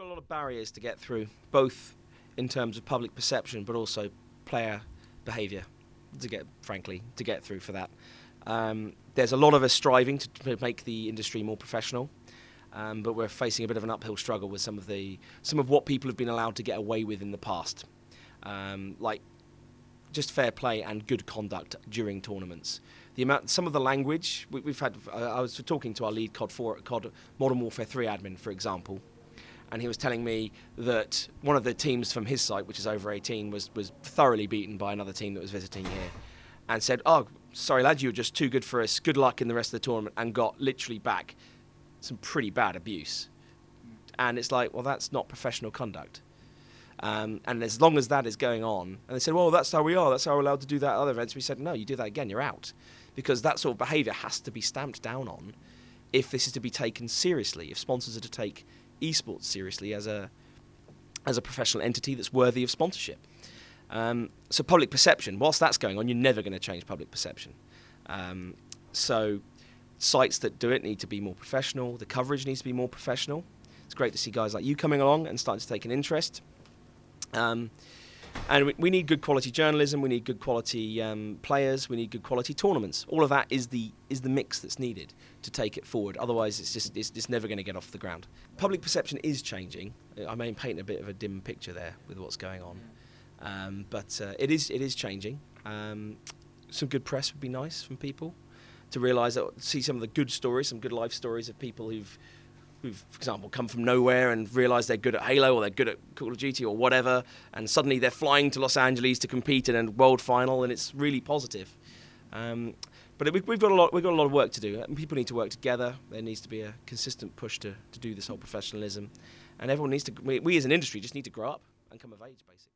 got a lot of barriers to get through, both in terms of public perception, but also player behaviour. To get, frankly, to get through for that. Um, there's a lot of us striving to, make the industry more professional, um, but we're facing a bit of an uphill struggle with some of the some of what people have been allowed to get away with in the past, um, like just fair play and good conduct during tournaments. The amount, some of the language we, have had. Uh, I was talking to our lead COD, 4, COD Modern Warfare 3 admin, for example, and he was telling me that one of the teams from his site, which is over 18, was was thoroughly beaten by another team that was visiting here, and said, "Oh, sorry, lad, you were just too good for us. Good luck in the rest of the tournament," and got literally back some pretty bad abuse. And it's like, well, that's not professional conduct. Um, and as long as that is going on, and they said, well, that's how we are. That's how we're allowed to do that at other events. We said, no, you do that again, you're out, because that sort of behaviour has to be stamped down on if this is to be taken seriously. If sponsors are to take esports seriously as a as a professional entity that's worthy of sponsorship. Um, so public perception, whilst that's going on, you're never going to change public perception. Um, so sites that do it need to be more professional. The coverage needs to be more professional. It's great to see guys like you coming along and starting to take an interest. Um, and we, we, need good quality journalism. We need good quality um, players. We need good quality tournaments. All of that is the is the mix that's needed to take it forward. Otherwise, it's just it's, it's never going to get off the ground. Public perception is changing. I may paint a bit of a dim picture there with what's going on, um, but uh, it is it is changing. Um, some good press would be nice from people to realise that see some of the good stories, some good life stories of people who've who've, for example, come from nowhere and realise they're good at Halo or they're good at Call of Duty or whatever, and suddenly they're flying to Los Angeles to compete in a world final, and it's really positive. Um, but we've got a lot. We've got a lot of work to do. People need to work together. There needs to be a consistent push to, to do this whole professionalism, and everyone needs to. We, we as an industry just need to grow up and come of age, basically.